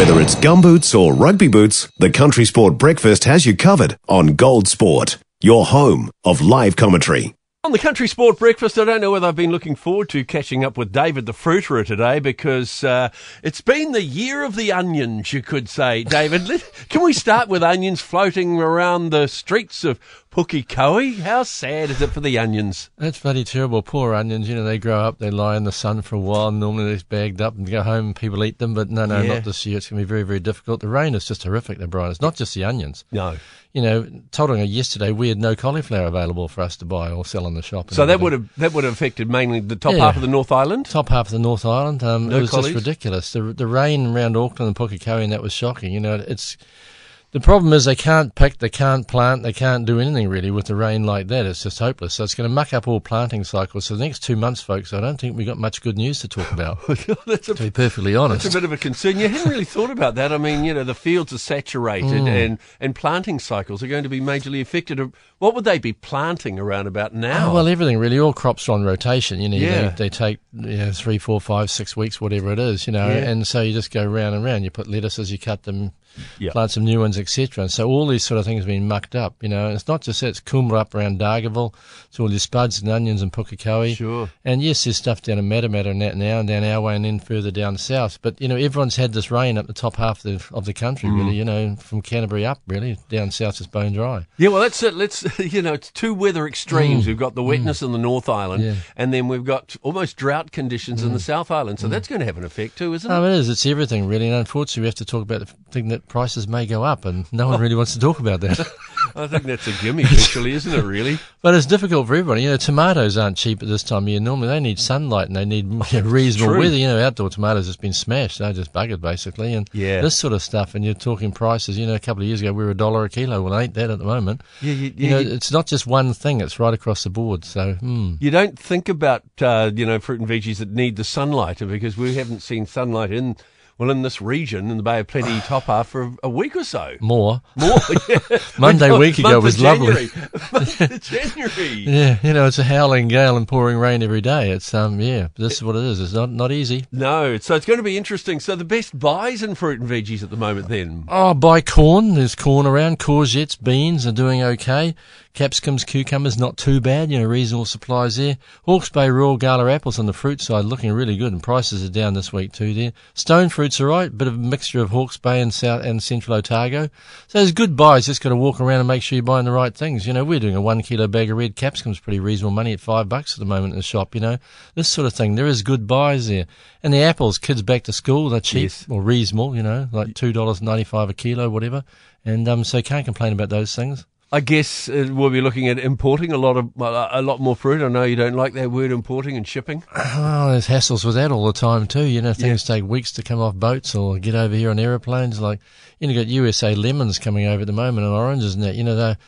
Whether it's gumboots or rugby boots, the Country Sport Breakfast has you covered on Gold Sport, your home of live commentary. On the Country Sport Breakfast, I don't know whether I've been looking forward to catching up with David the Fruiterer today because uh, it's been the year of the onions, you could say. David, can we start with onions floating around the streets of Pukekohe? How sad is it for the onions? That's bloody terrible. Poor onions, you know, they grow up, they lie in the sun for a while. Normally they're bagged up and go home and people eat them, but no, no, Yeah. not this year. It's going to be very, very difficult. The rain is just horrific, though, Brian. It's not just the onions. No. You know, told her yesterday we had no cauliflower available for us to buy or sell in the shop. So that would have that would have affected mainly the top Yeah. half of the North Island. top half of the North Island. Um, No it was collies? just ridiculous. The the rain around Auckland and Pukekohe and that was shocking. You know, it's the problem is they can't pick, they can't plant, they can't do anything really with the rain like that. It's just hopeless. So it's going to muck up all planting cycles. So the next two months, folks, I don't think we've got much good news to talk about. that's a to be perfectly honest. It's a bit of a concern. You hadn't really thought about that. I mean, you know, the fields are saturated Mm. and, and planting cycles are going to be majorly affected. What would they be planting around about now? Oh, well, everything really. All crops are on rotation. You know, Yeah. they, they take you know, three, four, five, six weeks, whatever it is. You know, Yeah. and so you just go round and round. You put lettuces, you cut them, Yeah. plant some new ones, etc. And so all these sort of things have been mucked up. You know, and it's not just that. It's kumara up around Dargaville. It's all your spuds and onions and Pukekohe. Sure. And yes, there's stuff down in Matamata and that now, and down our way, and then further down south. But you know, everyone's had this rain up the top half of the, of the country, Mm. really. You know, from Canterbury up, really down south is bone dry. Yeah, well, that's it. Let's, you know, it's two weather extremes. We've got the wetness in the North Island, Mm. Yeah. Mm. and then we've got almost drought conditions in the South Island. So that's going to have an effect too, isn't it? No, it is. It's everything, really. And unfortunately, we have to talk about the thing that prices may go up, and no one really wants to talk about that. I think that's a gimme, actually, isn't it? Really? but it's difficult for everybody. You know, tomatoes aren't cheap at this time of year. Normally, they need sunlight and they need you know, reasonable True. weather. You know, outdoor tomatoes has been smashed. They're just buggered, basically. And Yeah. this sort of stuff, and you're talking prices. You know, a couple of years ago, we were a dollar a kilo. Well, ain't that at the moment. Yeah, you, You know, you- it's not just one thing. It's right across the board. So, hmm. You don't think about uh, you know fruit and veggies that need the sunlight because we haven't seen sunlight in well in this region in the Bay of Plenty top half for a, week or so. more. More. Yeah. Monday week ago was of lovely. January. Month of January. Yeah, you know, it's a howling gale and pouring rain every day. It's um, yeah, this is what it is. It's not not easy. No, so it's going to be interesting. So the best buys in fruit and veggies at the moment then. Oh, buy corn. There's corn around. Courgettes, beans are doing okay. Capsicums, cucumbers, not too bad. You know, reasonable supplies there. Hawke's Bay Royal Gala apples on the fruit side looking really good, and prices are down this week too. There, stone fruits are right. Bit of a mixture of Hawke's Bay and South and Central Otago. So there's good buys. Just got to walk around and make sure you're buying the right things. You know, we're doing a one kilo bag of red capsicums, pretty reasonable money at five bucks at the moment in the shop. You know, this sort of thing. There is good buys there. And the apples, kids back to school, they're cheap Yes. or reasonable. You know, like two dollars ninety five a kilo, whatever. And um, so can't complain about those things. I guess uh, we'll be looking at importing a lot of uh, a lot more fruit. I know you don't like that word importing and shipping. Oh, there's hassles with that all the time too. You know, things take weeks to come off boats or get over here on aeroplanes. Like, you know, got USA lemons coming over at the moment and oranges and that. You know, they're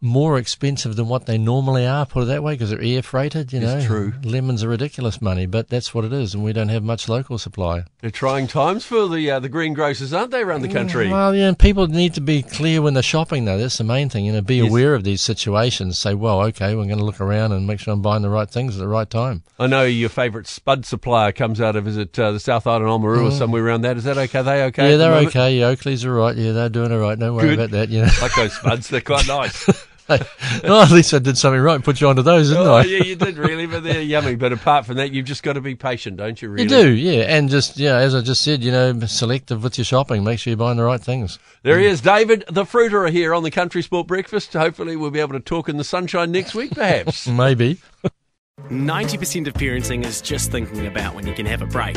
more expensive than what they normally are. Put it that way, because they're air freighted. You It's know, true. Lemons are ridiculous money, but that's what it is, and we don't have much local supply. They're trying times for the uh, the greengrocers, aren't they, around the country? Well, yeah, and people need to be clear when they're shopping, though. That's the main thing. You know, be Yes. aware of these situations. Say, well, okay, we're going to look around and make sure I'm buying the right things at the right time. I know your favourite spud supplier comes out of is it uh, the South Island Oamaru or somewhere around that. Is that okay? They okay? Mm. yeah, they're moment? okay. Yeah, Oakley's all right. Yeah, they're doing all right. Don't worry Good. about that. You know. Like those spuds, they're quite nice. well, at least I did something right. and Put you onto those, didn't oh, I? yeah, you did really, but they're yummy. But apart from that, you've just got to be patient, don't you? Really, You do, yeah, and just yeah, as I just said, you know, selective with your shopping. Make sure you're buying the right things. There he is, David the Fruiterer here on the Country Sport Breakfast. Hopefully, we'll be able to talk in the sunshine next week, perhaps. Maybe. 90% of parenting is just thinking about when you can have a break.